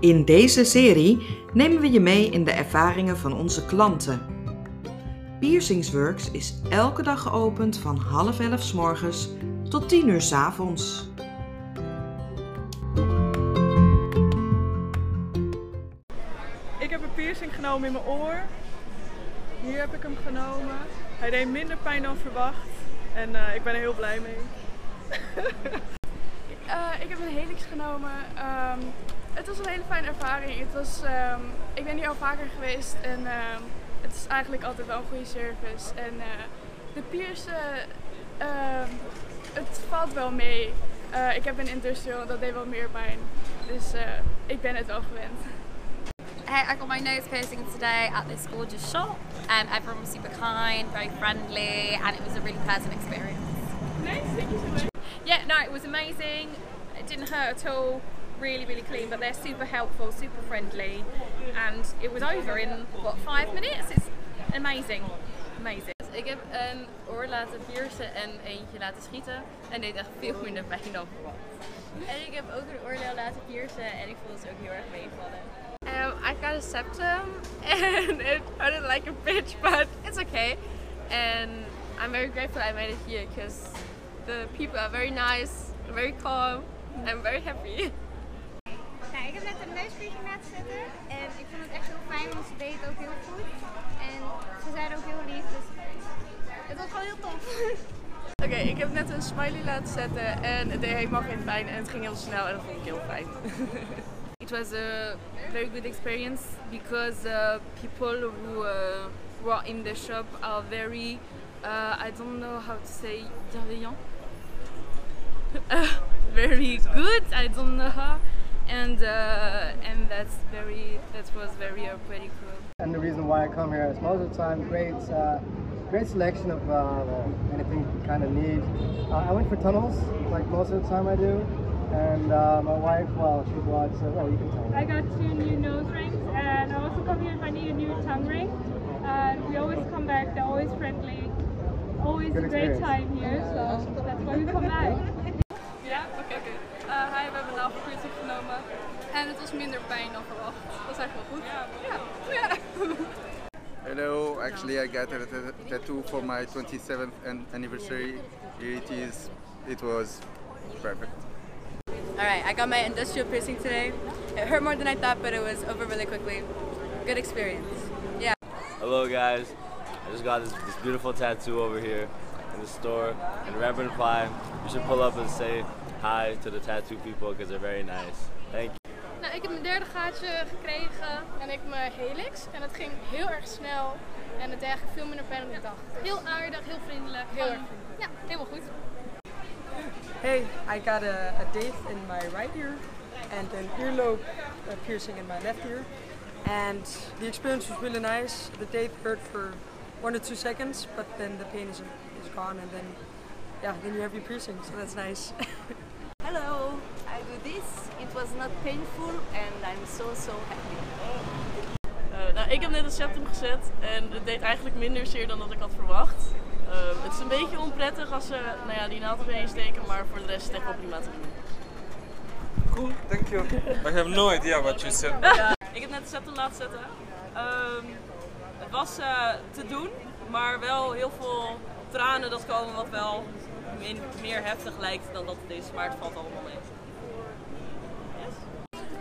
In deze serie nemen we je mee in de ervaringen van onze klanten. Piercingsworks is elke dag geopend van half elf s morgens tot tien uur s avonds. Ik heb een piercing genomen in mijn oor. Hier heb ik hem genomen. Hij deed minder pijn dan verwacht. En eh, ik ben er heel blij mee. Uh, ik heb een helix genomen. Um, het was een hele fijne ervaring. Het was, um, ik ben hier al vaker geweest en um, het is eigenlijk altijd wel een goede service. En uh, de piercen, het valt wel mee. Uh, ik heb een industrial, dat deed wel meer pijn. Dus ik ben het wel gewend. Hey, I got my nose piercing today at this gorgeous shop. Um, everyone was super kind, very friendly, and it was a really pleasant experience. Nice, thank you so much. Yeah, no, it was amazing. It didn't hurt at all. Really, really clean, but they're super helpful, super friendly, and it was over in what five minutes. It's amazing, amazing. Ik heb een oor laten piercen en eentje laten schieten en deed echt veel minder pijn dan verwacht. En ik heb ook een oordeel laten piercen en ik vond het ook heel erg meevallen. Um, I got a septum and it hurted like a bitch, but it's okay. And I'm very grateful I made it here because the people are very nice, very calm. I'm very happy. Ik heb net een neuspiercing laten zetten en ik vond het echt heel fijn, want ze deed het ook heel goed. En ze zeiden ook heel lief, dus het was gewoon heel tof. Oké, okay, ik heb net een smiley laten zetten en het deed helemaal geen pijn en het ging heel snel en dat vond ik heel fijn. It was a very good experience because uh, people who uh, were in the shop are very, uh, I don't know how to say, bienveillant. very good. I don't know how, and uh, and that's very that was very uh, pretty cool. And the reason why I come here is most of the time great uh, great selection of uh, anything you kind of need. Uh, I went for tunnels like most of the time I do. And uh, my wife, well, she bought, uh, well, you can tell me. I got two new nose rings, and I also come here if I need a new tongue ring. And we always come back, they're always friendly. Always Good a great experience. time here, so that's why we come back. Ja, oké, oké. Uh, hi, we hebben een navelpiercing genomen. En het was minder pijn dan verwacht. Dat is eigenlijk wel goed. Ja. ja. Hello, actually I got a tattoo for my 27th an- anniversary. It is, it was perfect. Alright, I got my industrial piercing today. It hurt more than I thought, but it was over really quickly. Good experience. Yeah. Hello guys, I just got this, this beautiful tattoo over here in the store in Rembrandt Prime. You should pull up and say hi to the tattoo people because they're very nice. Thank you. Ik heb mijn derde gaatje gekregen en ik mijn helix. En het ging heel erg snel en het eigenlijk veel minder pijn dan ik dacht. Heel aardig, heel vriendelijk. Heel erg Ja, helemaal goed. Hey, I got a, a date in my right ear and an earlobe uh, piercing in my left ear. And the experience was really nice. The date hurt for one or two seconds, but then the pain is, is gone and then, yeah, then you have your piercing, so that's nice. Hello, I do this. It was not painful and I'm so so happy. Uh, nou, ik heb net een septum gezet en het deed eigenlijk minder zeer dan dat ik had verwacht. Uh, het is een beetje onprettig als ze nou ja, die naald erin steken, maar voor de rest is het echt wel prima te doen. Cool, thank you. I have no idea what you said. Ja, ik heb net de septum laten zetten. Ehm, het was eh, te doen, maar wel heel veel tranen dat komen wat wel min- meer heftig lijkt dan dat het is, maar het valt allemaal mee.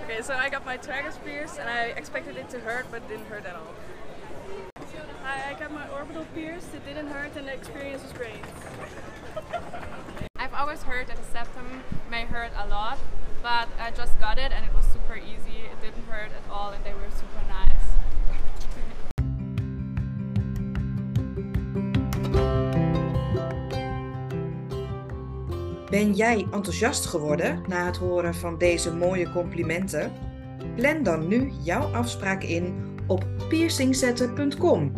Okay, so I got my tragus pierced and I expected it to hurt, but it didn't hurt at all. Hi, I got my orbital pierced. It didn't hurt and the experience was great. I've always heard that the septum may hurt a lot, but I just got it and it was super easy. It didn't hurt at all and they were super nice. Ben jij enthousiast geworden na het horen van deze mooie complimenten? Plan dan nu jouw afspraak in op piercingzetten.com